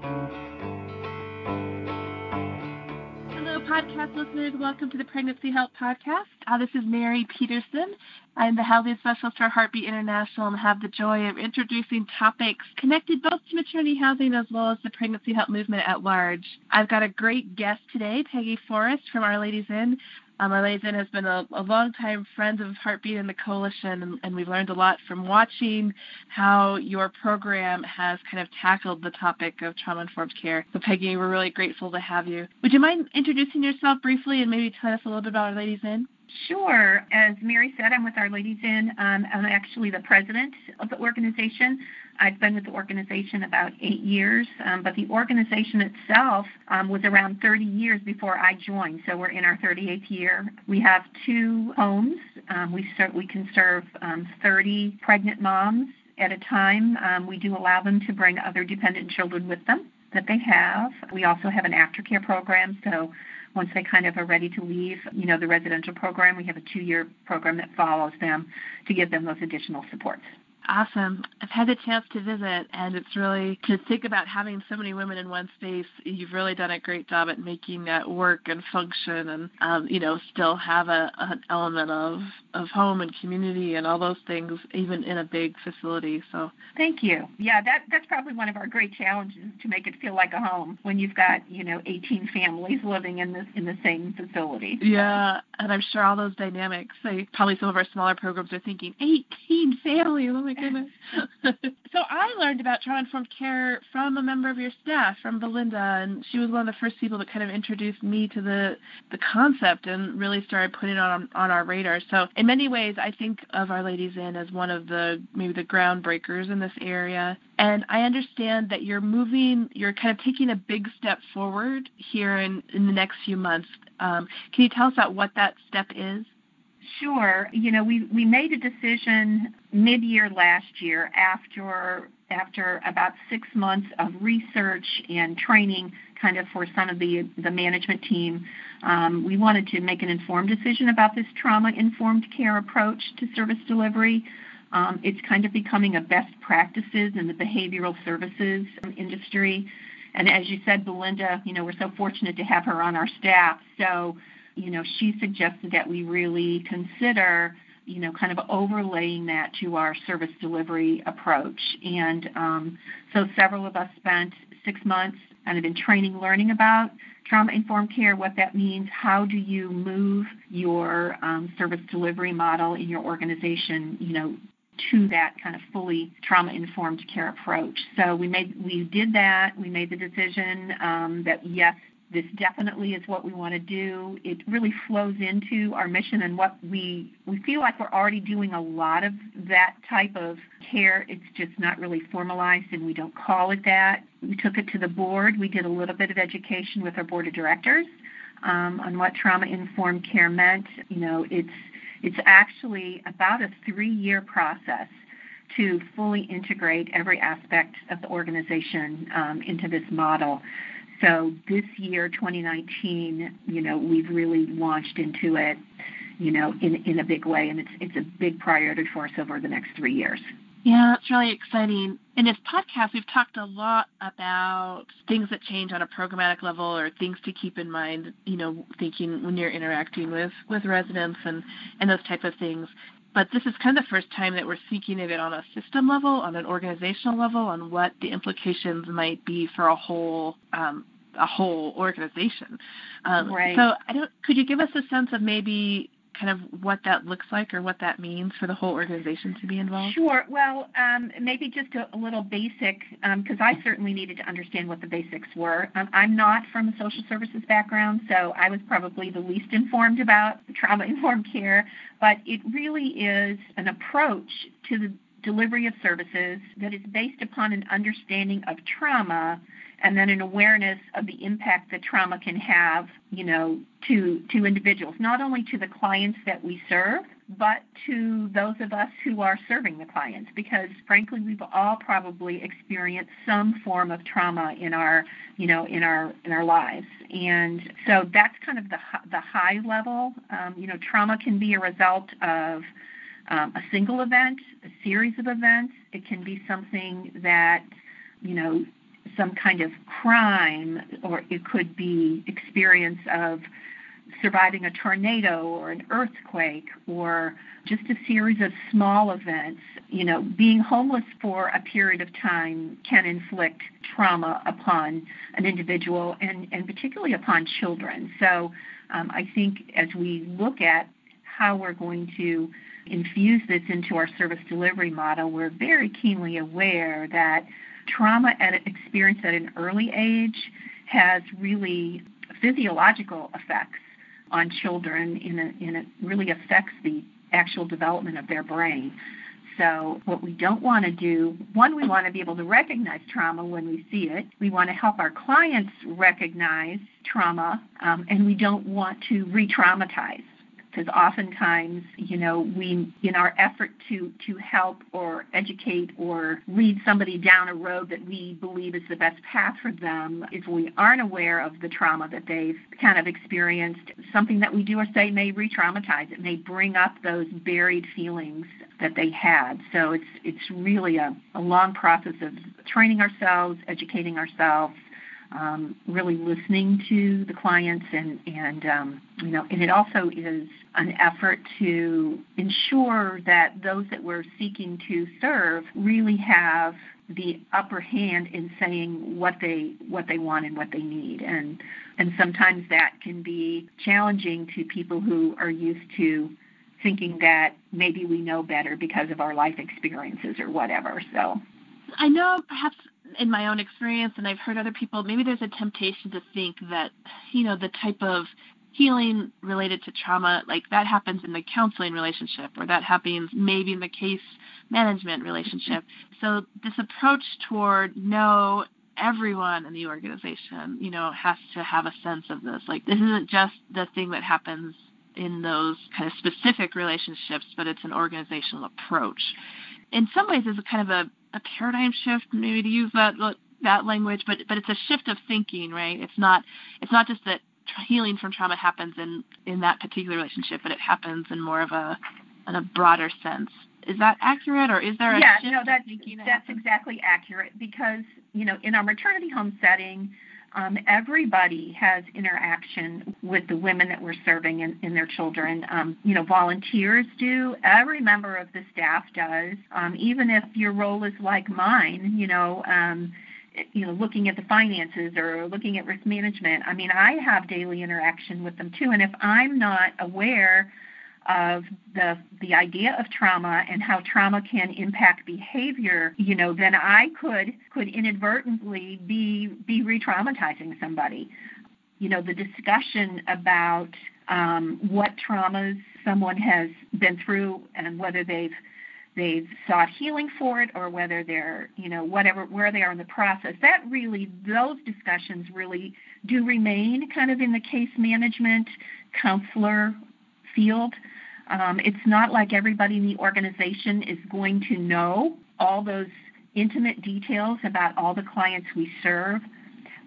Hello, podcast listeners. Welcome to the Pregnancy Help Podcast. Uh, this is Mary Peterson. I'm the Healthy Specialist for Heartbeat International and have the joy of introducing topics connected both to maternity housing as well as the pregnancy help movement at large. I've got a great guest today, Peggy Forrest from Our Lady's Inn. Um, Inn has been a, a long time friend of Heartbeat and the Coalition, and, and, we've learned a lot from watching how your program has kind of tackled the topic of trauma informed care. So, Peggy, we're really grateful to have you. Would you mind introducing yourself briefly and maybe tell us a little bit about Our Lady's Inn? Sure. As Mary said, I'm with Our Lady's Inn. Um, I'm actually the president of the organization. I've been with the organization about eight years, um, but the organization itself um, was around 30 years before I joined. So we're in our 38th year. We have two homes. Um, we start, we can serve um, 30 pregnant moms at a time. Um, we do allow them to bring other dependent children with them that they have. We also have an aftercare program, so once they kind of are ready to leave, you know, the residential program, we have a two-year program that follows them to give them those additional supports awesome. I've had the chance to visit, and it's really to think about having so many women in one space. You've really done a great job at making that work and function, and um, you know, still have a an element of of home and community and all those things, even in a big facility. So thank you. Yeah, that that's probably one of our great challenges to make it feel like a home when you've got you know 18 families living in this in the same facility. Yeah, and I'm sure all those dynamics. Say probably some of our smaller programs are thinking 18 families. Oh my so I learned about trauma informed care from a member of your staff, from Belinda, and she was one of the first people that kind of introduced me to the the concept and really started putting it on on our radar. So in many ways, I think of Our Ladies Inn as one of the maybe the groundbreakers in this area. And I understand that you're moving, you're kind of taking a big step forward here in in the next few months. Um, can you tell us about what that step is? Sure. You know, we, we made a decision mid-year last year after after about six months of research and training kind of for some of the the management team. Um, we wanted to make an informed decision about this trauma-informed care approach to service delivery. Um, it's kind of becoming a best practices in the behavioral services industry. And as you said, Belinda, you know, we're so fortunate to have her on our staff. So you know, she suggested that we really consider, you know, kind of overlaying that to our service delivery approach. And um, so several of us spent six months kind of in training, learning about trauma informed care, what that means, how do you move your um, service delivery model in your organization, you know, to that kind of fully trauma informed care approach. So we made we did that. We made the decision um, that yes, this definitely is what we want to do. It really flows into our mission and what we we feel like we're already doing a lot of that type of care. It's just not really formalized and we don't call it that. We took it to the board. We did a little bit of education with our board of directors um, on what trauma informed care meant. You know, it's it's actually about a three year process to fully integrate every aspect of the organization um, into this model. So this year, 2019, you know, we've really launched into it, you know, in in a big way, and it's it's a big priority for us over the next three years. Yeah, it's really exciting. In this podcast, we've talked a lot about things that change on a programmatic level or things to keep in mind, you know, thinking when you're interacting with, with residents and, and those type of things. But this is kind of the first time that we're thinking of it on a system level, on an organizational level, on what the implications might be for a whole um, a whole organization. Um, right. So I don't. Could you give us a sense of maybe kind of what that looks like or what that means for the whole organization to be involved? Sure. Well, um, maybe just a, a, little basic, because um, I certainly needed to understand what the basics were. Um, I'm not from a social services background, so I was probably the least informed about trauma informed care, but it really is an approach to the delivery of services that is based upon an understanding of trauma and then an awareness of the impact that trauma can have, you know, to to individuals, not only to the clients that we serve, but to those of us who are serving the clients. Because frankly we've all probably experienced some form of trauma in our you know in our in our lives. And so that's kind of the the high level. Um, you know trauma can be a result of um, a single event a series of events it can be something that you know some kind of crime, or it could be experience of surviving a tornado or an earthquake or just a series of small events. You know, being homeless for a period of time can inflict trauma upon an individual and, and particularly upon children. So um, I think as we look at how we're going to infuse this into our service delivery model, we're very keenly aware that trauma at experienced at an early age has really physiological effects on children and it really affects the actual development of their brain. So, what we don't want to do, one, we want to be able to recognize trauma when we see it. We want to help our clients recognize trauma, um, and we don't want to re traumatize because oftentimes, you know, we, in our effort to, to help or educate or lead somebody down a road that we believe is the best path for them, if we aren't aware of the trauma that they've kind of experienced, something that we do or say may re-traumatize. It may bring up those buried feelings that they had. So it's it's really a, a long process of training ourselves, educating ourselves, um, really listening to the clients and and um, you know and it also is an effort to ensure that those that we're seeking to serve really have the upper hand in saying what they what they want and what they need. And and sometimes that can be challenging to people who are used to thinking that maybe we know better because of our life experiences or whatever. So I know perhaps in my own experience, and I've heard other people, maybe there's a temptation to think that, you know, the type of healing related to trauma, like that happens in the counseling relationship, or that happens maybe in the case management relationship. So this approach toward no, everyone in the organization, you know, has to have a sense of this. Like this isn't just the thing that happens in those kind of specific relationships, but it's an organizational approach. In some ways, it's a kind of a a paradigm shift, maybe to use that that language, but but it's a shift of thinking, right? It's not it's not just that healing from trauma happens in in that particular relationship, but it happens in more of a in a broader sense. Is that accurate, or is there a yeah? Shift no, that's that that's exactly accurate because you know in our maternity home setting um, everybody has interaction with the women that we're serving and, and their children. Um, you know, volunteers do. Every member of the staff does. Um, even if your role is like mine, you know, um, you know, looking at the finances or looking at risk management. I mean, I have daily interaction with them too. And if I'm not aware of the the idea of trauma and how trauma can impact behavior, you know, then I could could inadvertently be be re-traumatizing somebody. You know, the discussion about um, what traumas someone has been through and whether they've they've sought healing for it or whether they're you know whatever where they are in the process that really those discussions really do remain kind of in the case management counselor field um, it's not like everybody in the organization is going to know all those intimate details about all the clients we serve,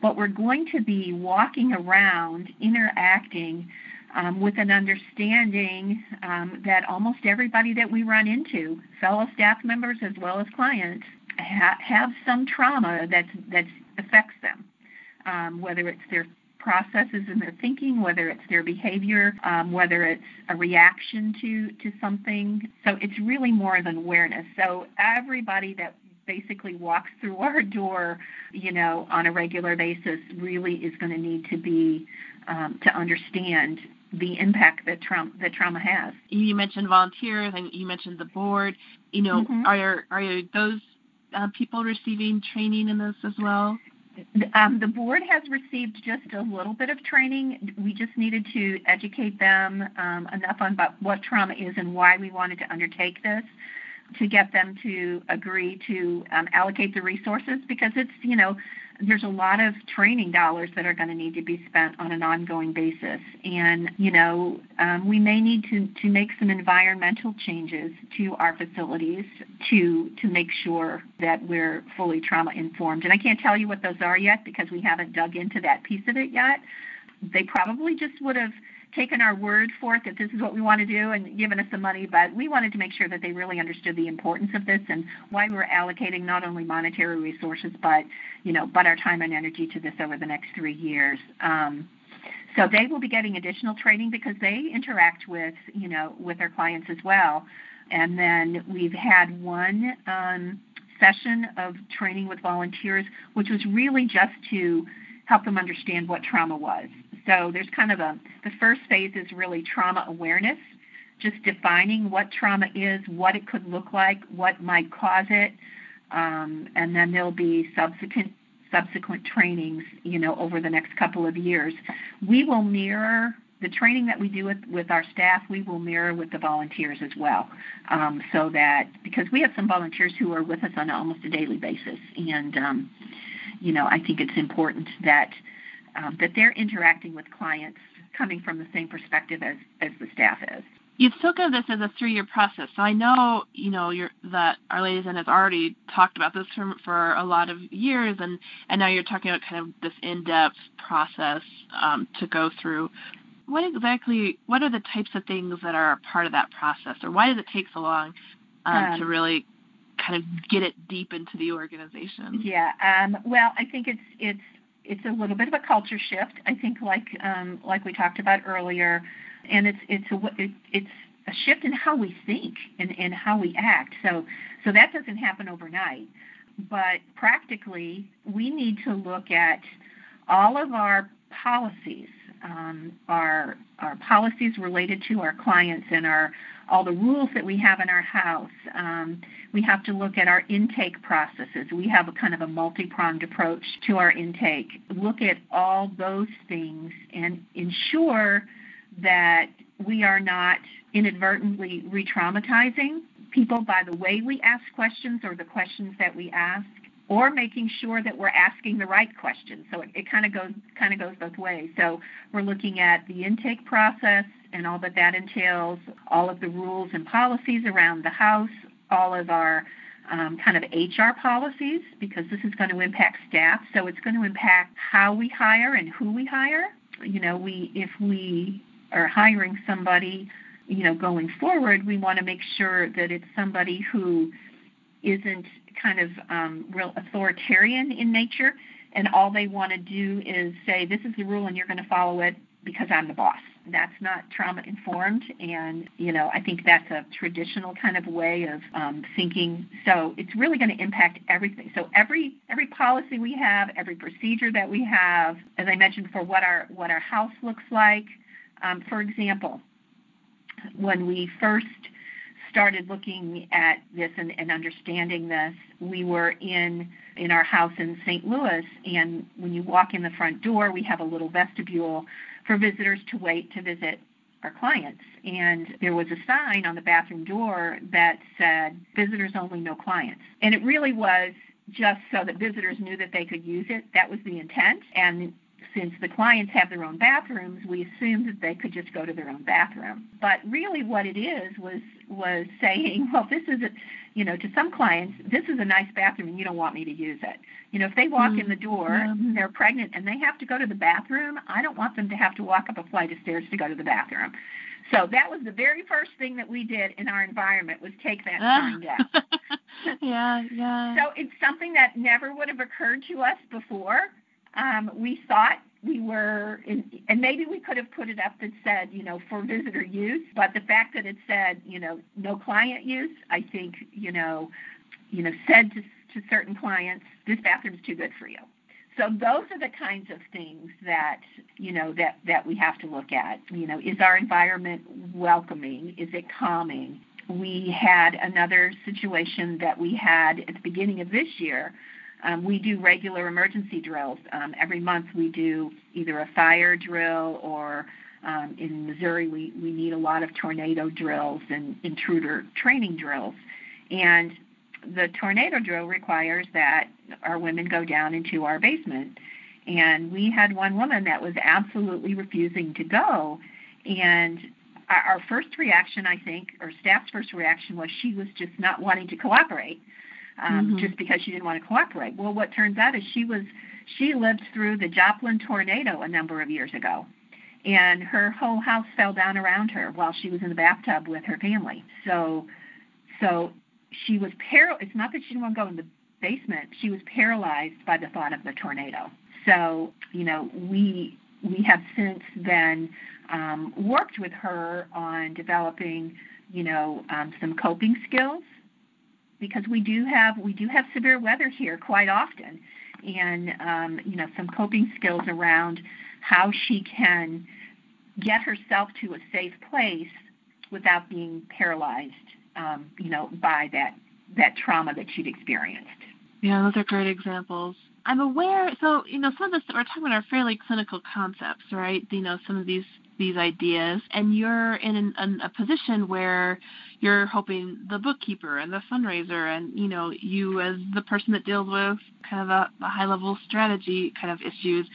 but we're going to be walking around interacting um, with an understanding um, that almost everybody that we run into, fellow staff members as well as clients, ha- have some trauma that that affects them, um, whether it's their processes in their thinking, whether it's their behavior, um, whether it's a reaction to, to something. So it's really more than awareness. So everybody that basically walks through our door, you know, on a regular basis really is going to need to be um, to understand the impact that trauma that trauma has. You mentioned volunteers, and you mentioned the board. You know, mm-hmm. are are those uh, people receiving training in this as well? Um, the board has received just a little bit of training. We just needed to educate them um, enough on about what trauma is and why we wanted to undertake this to get them to agree to um, allocate the resources because it's, you know, there's a lot of training dollars that are going to need to be spent on an ongoing basis. And, you know, um, we may need to, to make some environmental changes to our facilities to, to make sure that we're fully trauma informed. And I can't tell you what those are yet because we haven't dug into that piece of it yet. They probably just would have taken our word for it that this is what we want to do and given us the money, but we wanted to make sure that they really understood the importance of this and why we were allocating not only monetary resources, but you know, but our time and energy to this over the next three years. Um, so they will be getting additional training because they interact with you know with their clients as well. And then we've had one um, session of training with volunteers, which was really just to help them understand what trauma was. So there's kind of a, the first phase is really trauma awareness, just defining what trauma is, what it could look like, what might cause it, um, and then there'll be subsequent subsequent trainings, you know, over the next couple of years. We will mirror the training that we do with, with our staff, we will mirror with the volunteers as well. Um, so that, because we have some volunteers who are with us on almost a daily basis. And, um, you know, I think it's important that, um, that they're interacting with clients coming from the same perspective as, as the staff is. You've spoken of this as a three-year process, so I know you know that Our Lady's Inn has already talked about this for, for a lot of years, and and now you're talking about kind of this in-depth process um, to go through what exactly what are the types of things that are part of that process or why does it take so long um, um, to really kind of get it deep into the organization yeah um, well i think it's it's it's a little bit of a culture shift i think like um, like we talked about earlier. And it's it's a it, it's a shift in how we think and, and how we act. So so that doesn't happen overnight. But practically we need to look at all of our policies um, our our policies related to our clients and our all the rules that we have in our house. Um, we have to look at our intake processes. We have a kind of a multi-pronged approach to our intake. Look at all those things and ensure that we are not inadvertently re-traumatizing people by the way we ask questions or the questions that we ask or making sure that we're asking the right questions. So it, it kind of goes kind of goes both ways. So we're looking at the intake process and all that that entails, all of the rules and policies around the house, all of our um, kind of HR policies because this is going to impact staff. So it's going to impact how we hire and who we hire. You know, we if we are hiring somebody, you know, going forward, we want to make sure that it's somebody who isn't kind of um, real authoritarian in nature, and all they want to do is say, "This is the rule, and you're going to follow it because I'm the boss." That's not trauma informed, and you know I think that's a traditional kind of way of um, thinking. So it's really going to impact everything. So every every policy we have, every procedure that we have, as I mentioned before, what our what our house looks like. Um, for example, when we first started looking at this and, and understanding this, we were in in our house in St. Louis, and when you walk in the front door, we have a little vestibule for visitors to wait to visit our clients. And there was a sign on the bathroom door that said, visitors only, no clients. And it really was just so that visitors knew that they could use it. That was the intent. And since the clients have their own bathrooms, we assumed that they could just go to their own bathroom. But really, what it is was was saying, well, this is a, you know, to some clients, this is a nice bathroom, and you don't want me to use it. You know, if they walk mm in the door, yeah. they're pregnant, and they have to go to the bathroom, I don't want them to have to walk up a flight of stairs to go to the bathroom. So that was the very first thing that we did in our environment was take that sign down. yeah, yeah. So it's something that never would have occurred to us before um, we thought we were, in, and maybe we could have put it up that said, you know, for visitor use, but the fact that it said, you know, no client use, I think, you know, you know, said to, to certain clients, this bathroom's too good for you. So those are the kinds of things that you know that that we have to look at. You know, is our environment welcoming? Is it calming? We had another situation that we had at the beginning of this year um, we do regular emergency drills. Um, every month we do either a fire drill or um, in Missouri we, we need a lot of tornado drills and intruder training drills. And the tornado drill requires that our women go down into our basement. And we had one woman that was absolutely refusing to go. And our first reaction, I think, or staff's first reaction was she was just not wanting to cooperate um, mm-hmm. just because she didn't want to cooperate. Well, what turns out is she was she lived through the Joplin tornado a number of years ago, and her whole house fell down around her while she was in the bathtub with her family. So, so she was paral. It's not that she didn't want to go in the basement; she was paralyzed by the thought of the tornado. So, you know, we we have since then um, worked with her on developing, you know, um, some coping skills because we do have we do have severe weather here quite often, and um, you know, some coping skills around how she can get herself to a safe place without being paralyzed, um, you know, by that that trauma that she'd experienced. Yeah, those are great examples. I'm aware. So you know, some of this that we're talking about are fairly clinical concepts, right? You know, some of these these ideas, and you're in an, an, a position where you're hoping the bookkeeper and the fundraiser, and you know, you as the person that deals with kind of a, a high level strategy kind of issues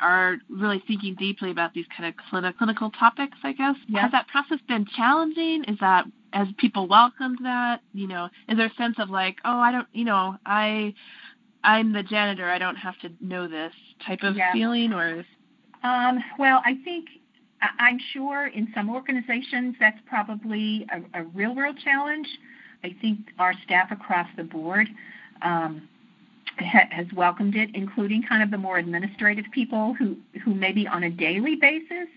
are really thinking deeply about these kind of clinic, clinical topics, I guess. Yes. Has that process been challenging? Is that has people welcomed that? You know, is there a sense of like, oh, I don't, you know, I, I'm the janitor, I don't have to know this type of yeah. feeling, or? Um, well, I think I'm sure in some organizations that's probably a, a real world challenge. I think our staff across the board um, ha- has welcomed it, including kind of the more administrative people who, who maybe on a daily basis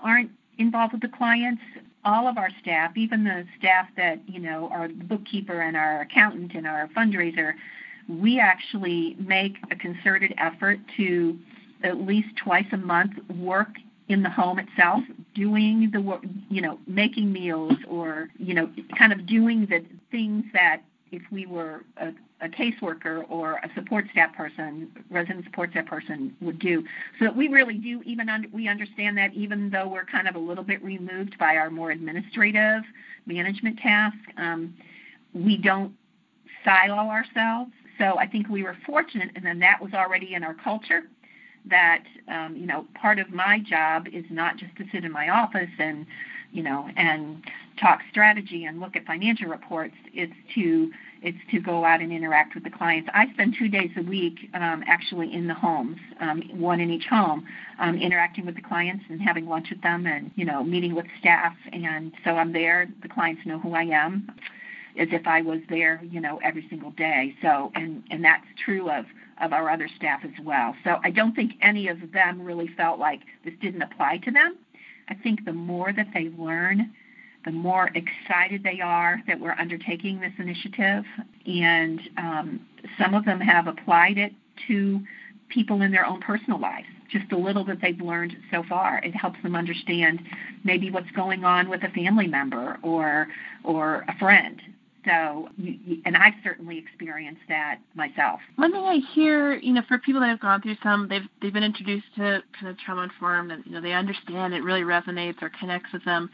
aren't involved with the clients. All of our staff, even the staff that, you know, are the bookkeeper and our accountant and our fundraiser, we actually make a concerted effort to at least twice a month work in the home itself, doing the work, you know, making meals or, you know, kind of doing the things that if we were a, a caseworker or a support staff person, resident support staff person would do. So that we really do even under, we understand that even though we're kind of a little bit removed by our more administrative management tasks, um, we don't silo ourselves. So I think we were fortunate, and then that was already in our culture. That um, you know, part of my job is not just to sit in my office and you know and talk strategy and look at financial reports. It's to it's to go out and interact with the clients. I spend two days a week um, actually in the homes, um, one in each home, um, interacting with the clients and having lunch with them and you know meeting with staff. And so I'm there. The clients know who I am, as if I was there, you know, every single day. So and and that's true of of our other staff as well. So I don't think any of them really felt like this didn't apply to them. I think the more that they learn the more excited they are that we're undertaking this initiative. And um, some of them have applied it to people in their own personal lives. Just a little that they've learned so far. It helps them understand maybe what's going on with a family member or or a friend. So, and I've certainly experienced that myself. One thing I hear, you know, for people that have gone through some, they've they've been introduced to kind of trauma informed, and you know, they understand it really resonates or connects with them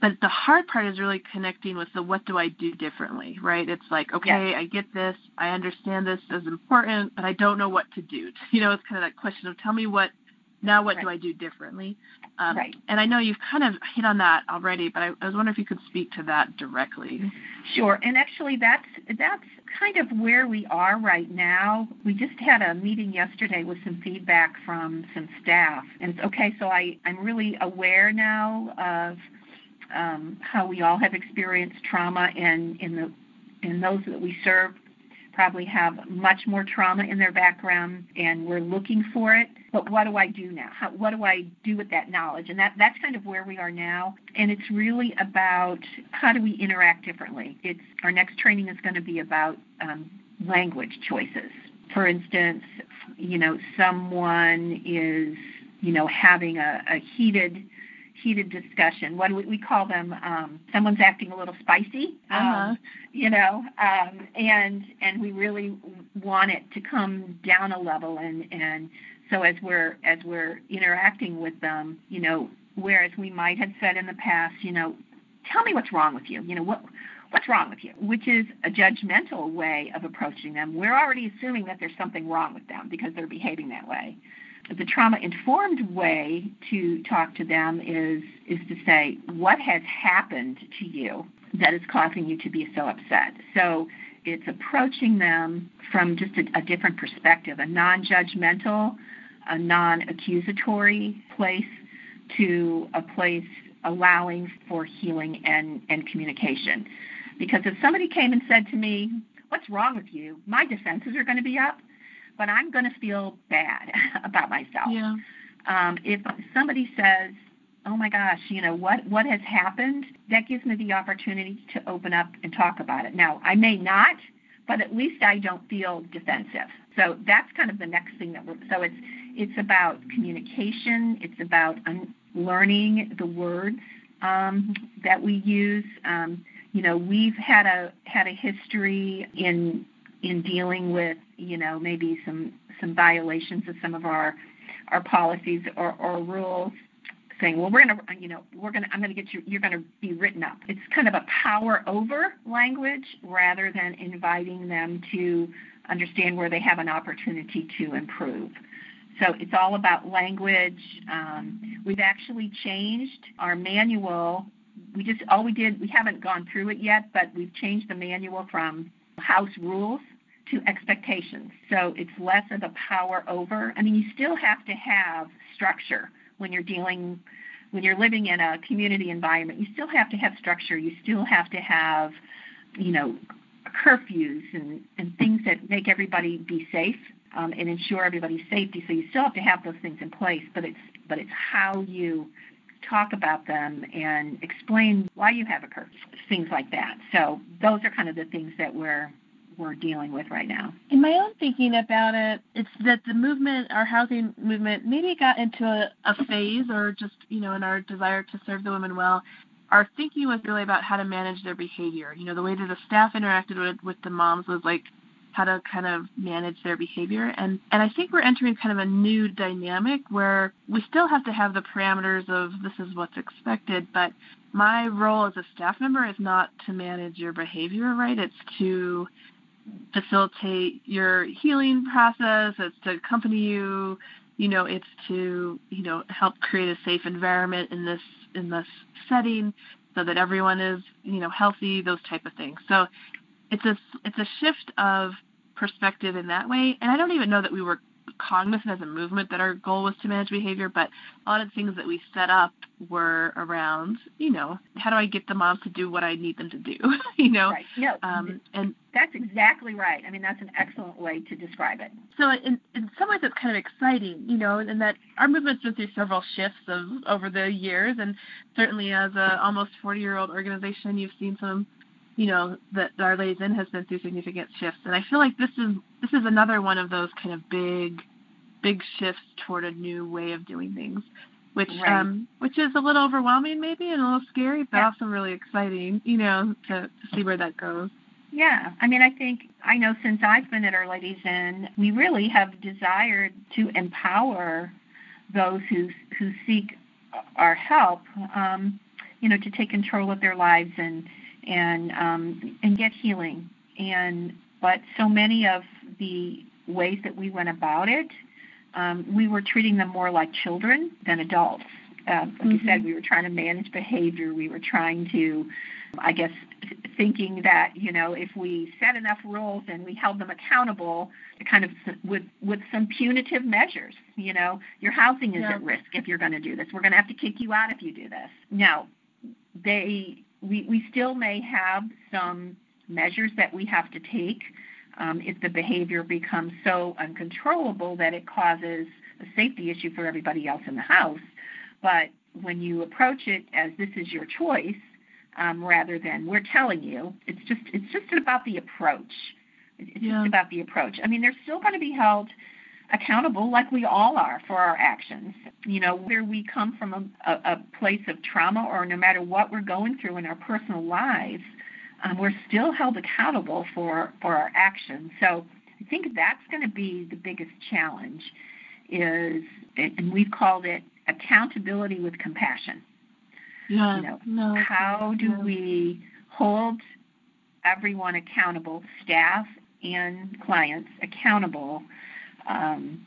but the hard part is really connecting with the what do I do differently, right? It's like, okay, I get this, I understand this is important, but I don't know what to do. You know, it's kind of that question of tell me what now what right. do I do differently? Um, right. And I know you've kind of hit on that already, but I, I was wondering if you could speak to that directly. Sure. And actually, that's that's kind of where we are right now. We just had a meeting yesterday with some feedback from some staff, and okay, so I I'm really aware now of um, how we all have experienced trauma, and in the and those that we serve probably have much more trauma in their background, and we're looking for it. But what do I do now? How, what do I do with that knowledge? And that that's kind of where we are now. And it's really about how do we interact differently. It's our next training is going to be about um, language choices. For instance, you know, someone is you know having a, a heated heated discussion. What do we, we call them? Um, someone's acting a little spicy, um, uh-huh. you know, um, and and we really want it to come down a level. And and so as we're as we're interacting with them, you know, whereas we might have said in the past, you know, tell me what's wrong with you. You know what what's wrong with you, which is a judgmental way of approaching them. We're already assuming that there's something wrong with them because they're behaving that way the trauma informed way to talk to them is is to say what has happened to you that is causing you to be so upset so it's approaching them from just a, a different perspective a non-judgmental a non-accusatory place to a place allowing for healing and, and communication. Because if somebody came and said to me, What's wrong with you? My defenses are going to be up, but I'm going to feel bad about myself. Yeah. Um, if somebody says, oh my gosh, you know, what, what has happened? That gives me the opportunity to open up and talk about it. Now, I may not, but at least I don't feel defensive. So that's kind of the next thing that we're, so it's, it's about communication. It's about un- learning the words um, that we use. Um, you know, we've had a had a history in in dealing with, you know, maybe some some violations of some of our our policies or, or rules saying, well, we're going to, you know, we're going to, I'm going to get you, you're going to be written up. It's kind of a power over language rather than inviting them to understand where they have an opportunity to improve. So it's all about language. Um, we've actually changed our manual. We just, all we did, we haven't gone through it yet, but we've changed the manual from house rules to expectations. So it's less of a power over. I mean, you still have to have structure when you're dealing when you're living in a community environment you still have to have structure you still have to have you know curfews and, and things that make everybody be safe um, and ensure everybody's safety so you still have to have those things in place but it's but it's how you talk about them and explain why you have a curfew things like that so those are kind of the things that we're we're dealing with right now. In my own thinking about it, it's that the movement, our housing movement, maybe got into a, a phase or just, you know, in our desire to serve the women well, our thinking was really about how to manage their behavior. You know, the way that the staff interacted with, with the moms was like how to kind of manage their behavior. And, and I think we're entering kind of a new dynamic where we still have to have the parameters of this is what's expected, but my role as a staff member is not to manage your behavior, right? It's to facilitate your healing process. It's to accompany you. You know, it's to you know help create a safe environment in this in this setting so that everyone is you know healthy. Those type of things. So it's a it's a shift of perspective in that way. And I don't even know that we were cognizant as a movement that our goal was to manage behavior, but a lot of things that we set up were around, you know, how do I get the moms to do what I need them to do, you know? Right. No, um, and that's exactly right. I mean, that's an excellent way to describe it. So in, in some ways, it's kind of exciting, you know, in that our movement's been through several shifts of over the years, and certainly as a almost 40 year old organization, you've seen some you know that our Lady's Inn has been through significant shifts, and I feel like this is this is another one of those kind of big, big shifts toward a new way of doing things, which right. um which is a little overwhelming maybe and a little scary, but yeah. also really exciting, you know, to, to see where that goes. Yeah, I mean, I think I know since I've been at Our Lady's Inn, we really have desired to empower those who who seek our help, um, you know, to take control of their lives and and um, and get healing. And but so many of the ways that we went about it, um, we were treating them more like children than adults. Uh, like mm-hmm. you said, we were trying to manage behavior. We were trying to, I guess, thinking that you know if we set enough rules and we held them accountable, kind of with with some punitive measures. You know, your housing is yeah. at risk if you're going to do this. We're going to have to kick you out if you do this. Now, they we, we still may have some measures that we have to take um, if the behavior becomes so uncontrollable that it causes a safety issue for everybody else in the house. But when you approach it as this is your choice, um, rather than we're telling you, it's just it's just about the approach. It's yeah. just about the approach. I mean, they're still going to be held accountable like we all are for our actions. You know, whether we come from a, a, a place of trauma or no matter what we're going through in our personal lives, um, we're still held accountable for, for our actions. So I think that's going to be the biggest challenge is, and we've called it accountability with compassion. Yeah, you know, no, how do yeah. we hold everyone accountable, staff and clients accountable um,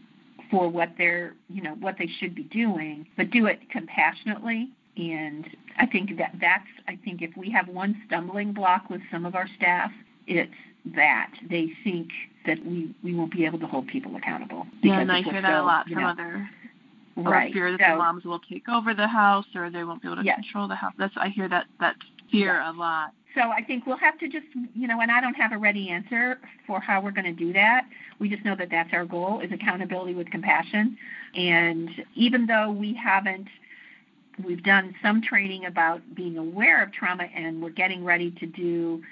for what they're, you know, what they should be doing, but do it compassionately. And I think that that's, I think if we have one stumbling block with some of our staff, it's that they think that we, we won't be able to hold people accountable. Yeah, and I hear that so, a lot from know, other right. fear that so, the moms will take over the house or they won't be able to yes. control the house. That's I hear that that fear yes. a lot. So I think we'll have to just, you know, and I don't have a ready answer for how we're going to do that. We just know that that's our goal is accountability with compassion. And even though we haven't we've done some training about being aware of trauma and we're getting ready to do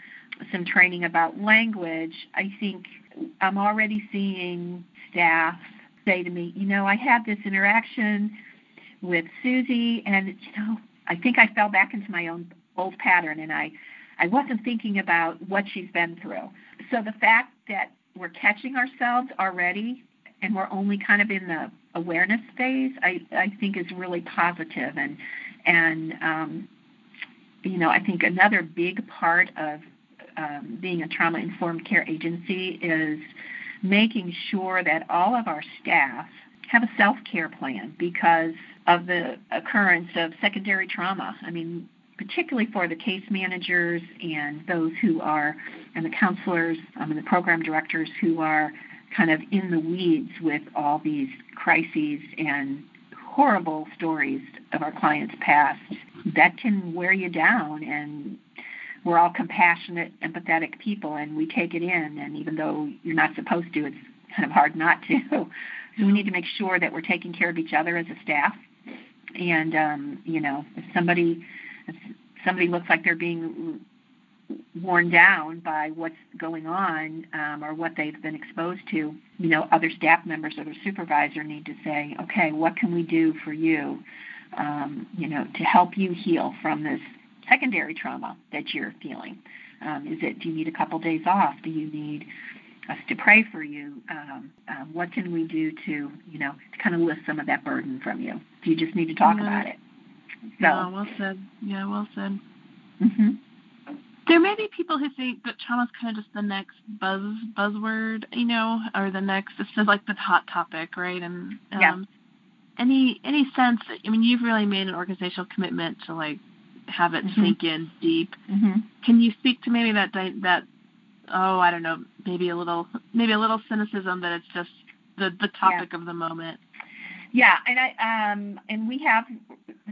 some training about language, I think I'm already seeing staff say to me, you know, I had this interaction with Susie and you know, I think I fell back into my own old pattern and I I wasn't thinking about what she's been through. So the fact that we're catching ourselves already and we're only kind of in the awareness phase, I, I think is really positive and and um, you know I think another big part of um, being a trauma informed care agency is making sure that all of our staff have a self care plan because of the occurrence of secondary trauma. I mean, particularly for the case managers and those who are, and the counselors um, and the program directors who are kind of in the weeds with all these crises and horrible stories of our clients' past, that can wear you down. And we're all compassionate, empathetic people, and we take it in. And even though you're not supposed to, it's kind of hard not to. so we need to make sure that we're taking care of each other as a staff. And um, you know, if somebody if somebody looks like they're being worn down by what's going on um, or what they've been exposed to, you know, other staff members or their supervisor need to say, okay, what can we do for you, um, you know, to help you heal from this secondary trauma that you're feeling? Um, is it, do you need a couple days off? Do you need us to pray for you? Um, um, what can we do to, you know, to kind of lift some of that burden from you? Do you just need to talk yeah. about it? So, yeah, well said. Yeah, well said. Mm-hmm. There may be people who think that trauma is kind of just the next buzz buzzword, you know, or the next. This is like the hot topic, right? And um, yeah. any any sense? I mean, you've really made an organizational commitment to like have it mm-hmm. sink in deep. Mm-hmm. Can you speak to maybe that that oh I don't know maybe a little maybe a little cynicism that it's just the the topic yeah. of the moment. Yeah, and I um and we have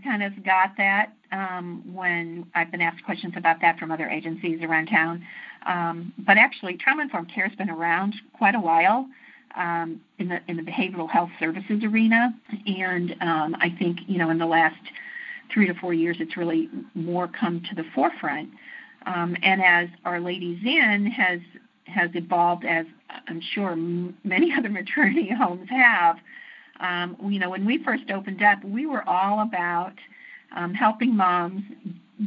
kind of got that um, when I've been asked questions about that from other agencies around town. Um, but actually, trauma informed care has been around quite a while um, in the in the behavioral health services arena, and um, I think you know in the last three to four years, it's really more come to the forefront. Um, and as Our Lady In has has evolved, as I'm sure many other maternity homes have, um, you know, when we first opened up, we were all about um, helping moms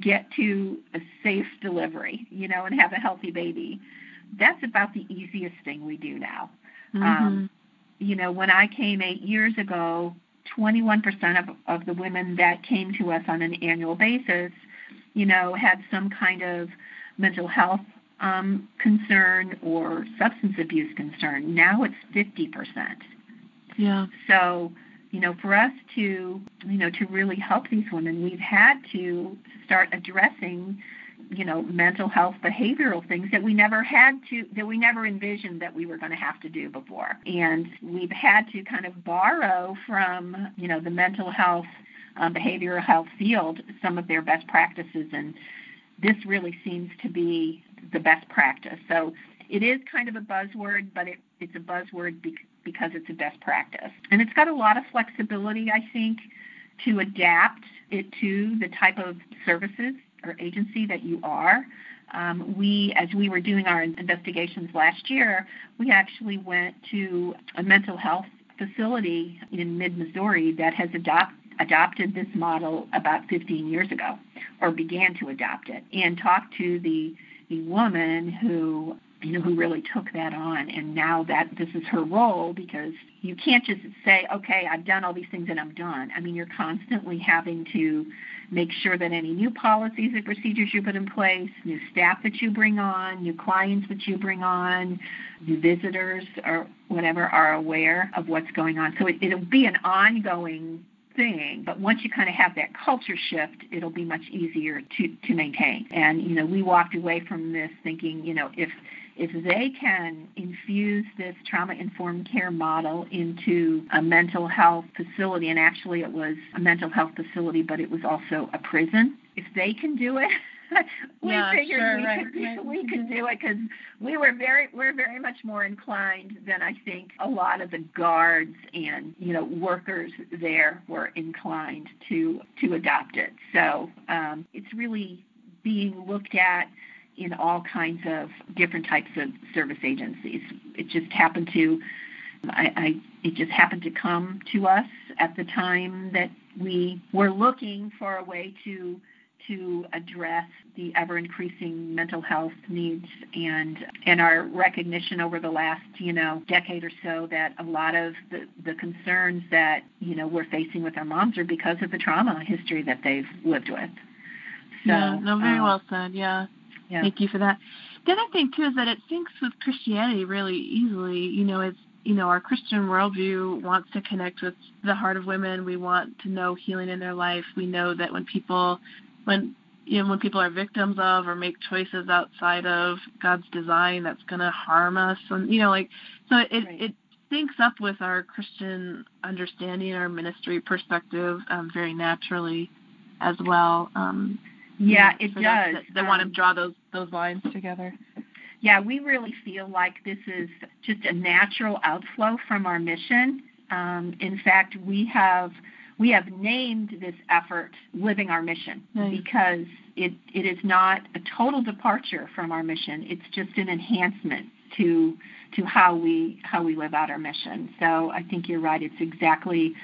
get to a safe delivery, you know, and have a healthy baby. That's about the easiest thing we do now. Mm-hmm. Um, you know, when I came eight years ago, 21% of, of the women that came to us on an annual basis, you know, had some kind of mental health um, concern or substance abuse concern. Now it's 50%. Yeah. So, you know, for us to, you know, to really help these women, we've had to start addressing, you know, mental health behavioral things that we never had to, that we never envisioned that we were going to have to do before. And we've had to kind of borrow from, you know, the mental health, um, behavioral health field some of their best practices. And this really seems to be the best practice. So it is kind of a buzzword, but it, it's a buzzword because because it's a best practice. And it's got a lot of flexibility, I think, to adapt it to the type of services or agency that you are. Um, we, as we were doing our investigations last year, we actually went to a mental health facility in mid Missouri that has adopt, adopted this model about 15 years ago, or began to adopt it, and talked to the, the woman who you know, who really took that on. And now that this is her role because you can't just say, okay, I've done all these things and I'm done. I mean, you're constantly having to make sure that any new policies and procedures you put in place, new staff that you bring on, new clients that you bring on, new visitors or whatever are aware of what's going on. So it, it'll be an ongoing thing, but once you kind of have that culture shift, it'll be much easier to, to maintain. And, you know, we walked away from this thinking, you know, if if they can infuse this trauma informed care model into a mental health facility, and actually it was a mental health facility, but it was also a prison, if they can do it, we yeah, figured sure, we, right, could, right. we could do it because we were very we're very much more inclined than I think a lot of the guards and you know workers there were inclined to to adopt it. So um, it's really being looked at in all kinds of different types of service agencies. It just happened to I, I it just happened to come to us at the time that we were looking for a way to to address the ever increasing mental health needs and and our recognition over the last you know decade or so that a lot of the, the concerns that you know we're facing with our moms are because of the trauma history that they've lived with. So yeah no very uh, well said. Yeah. yeah. Thank you for that. The other thing too is that it syncs with christianity really easily. You know it's you know, our Christian worldview wants to connect with the heart of women. We want to know healing in their life. We know that when people when you know when people are victims of or make choices outside of God's design, that's going to harm us. And you know, like so it Right. it syncs up with our Christian understanding, our ministry perspective, um, very naturally, as well. Um, you yeah know, it does That, that want to Um, draw those those lines together. Yeah, we really feel like this is just a natural outflow from our mission. Um, in fact, we have we have named this effort "Living Our Mission" Nice. because it it is not a total departure from our mission. It's just an enhancement to to how we how we live out our mission. So I think you're right. It's exactly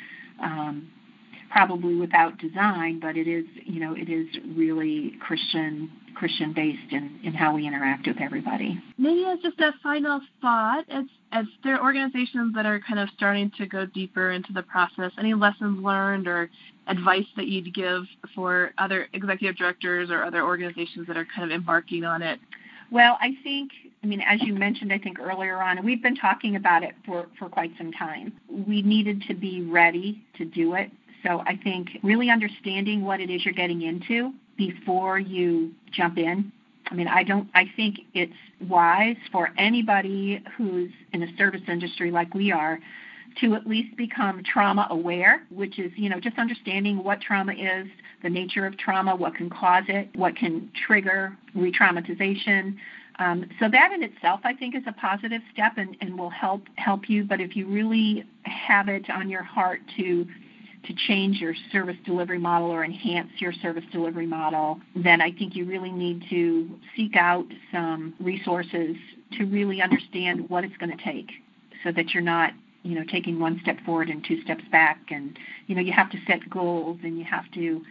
um, probably without design, but it is you know it is really Christian Christian based in, in how we interact with everybody. Maybe as just a final thought, as as there are organizations that are kind of starting to go deeper into the process, any lessons learned or advice that you'd give for other executive directors or other organizations that are kind of embarking on it? Well, I think, I mean, as you mentioned, I think earlier on, we've been talking about it for, for quite some time. We needed to be ready to do it. So I think really understanding what it is you're getting into before you jump in. I mean, I don't, I think it's wise for anybody who's in a service industry like we are to at least become trauma aware, which is, you know, just understanding what trauma is, the nature of trauma, what can cause it, what can trigger re traumatization. Um, so that in itself, I think, is a positive step and, and will help help you. But if you really have it on your heart to to change your service delivery model or enhance your service delivery model, then I think you really need to seek out some resources to really understand what it's going to take so that you're not you know taking one step forward and two steps back. And you know you have to set goals and you have to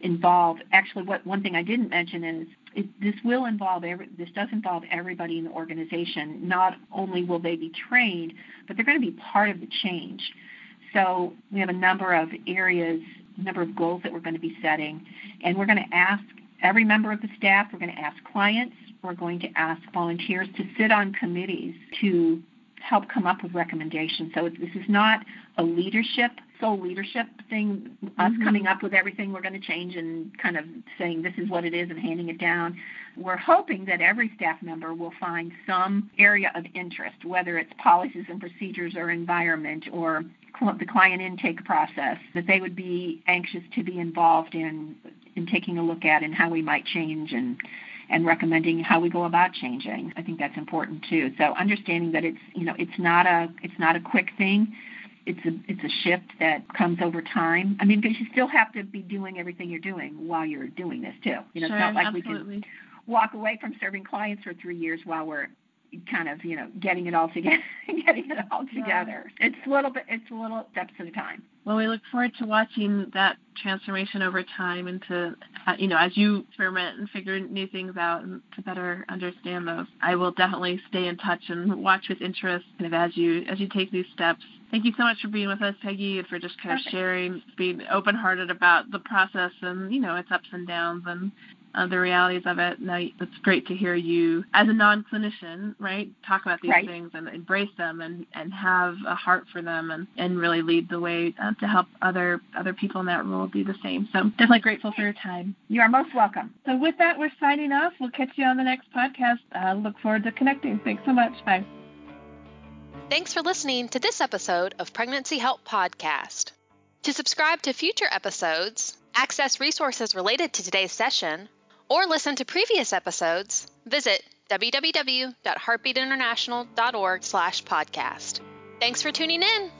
involve actually what one thing I didn't mention is it, this will involve every, this does involve everybody in the organization. Not only will they be trained but they're going to be part of the change so we have a number of areas, a number of goals that we're going to be setting, and we're going to ask every member of the staff, we're going to ask clients, we're going to ask volunteers to sit on committees to help come up with recommendations. So this is not a leadership, sole leadership thing, us Mhm. coming up with everything we're going to change and kind of saying this is what it is and handing it down. We're hoping that every staff member will find some area of interest, whether it's policies and procedures or environment or the client intake process, that they would be anxious to be involved in in taking a look at and how we might change and and recommending how we go about changing. I think that's important too. So understanding that it's you know it's not a it's not a quick thing. It's a it's a shift that comes over time. I mean, because you still have to be doing everything you're doing while you're doing this too. You know, sure, it's not like absolutely. we can walk away from serving clients for three years while we're kind of you know getting it all together getting it all Yeah. together it's a little bit it's a little steps at a time Well, we look forward to watching that transformation over time and to, uh, you know, as you experiment and figure new things out and to better understand those. I will definitely stay in touch and watch with interest kind of as you as you take these steps. Thank you so much for being with us, Peggy, and for just kind of Perfect. sharing, being open-hearted about the process and you know its ups and downs. And uh, the realities of it. Now, it's great to hear you, as a non-clinician, right, talk about these right. things and embrace them and, and have a heart for them and, and really lead the way uh, to help other other people in that role do the same. So definitely grateful for your time. You are most welcome. So with that, we're signing off. We'll catch you on the next podcast. Uh, look forward to connecting. Thanks so much. Bye. Thanks for listening to this episode of Pregnancy Help Podcast. To subscribe to future episodes, access resources related to today's session, or listen to previous episodes, visit www.heartbeatinternational.org/podcast. Thanks for tuning in.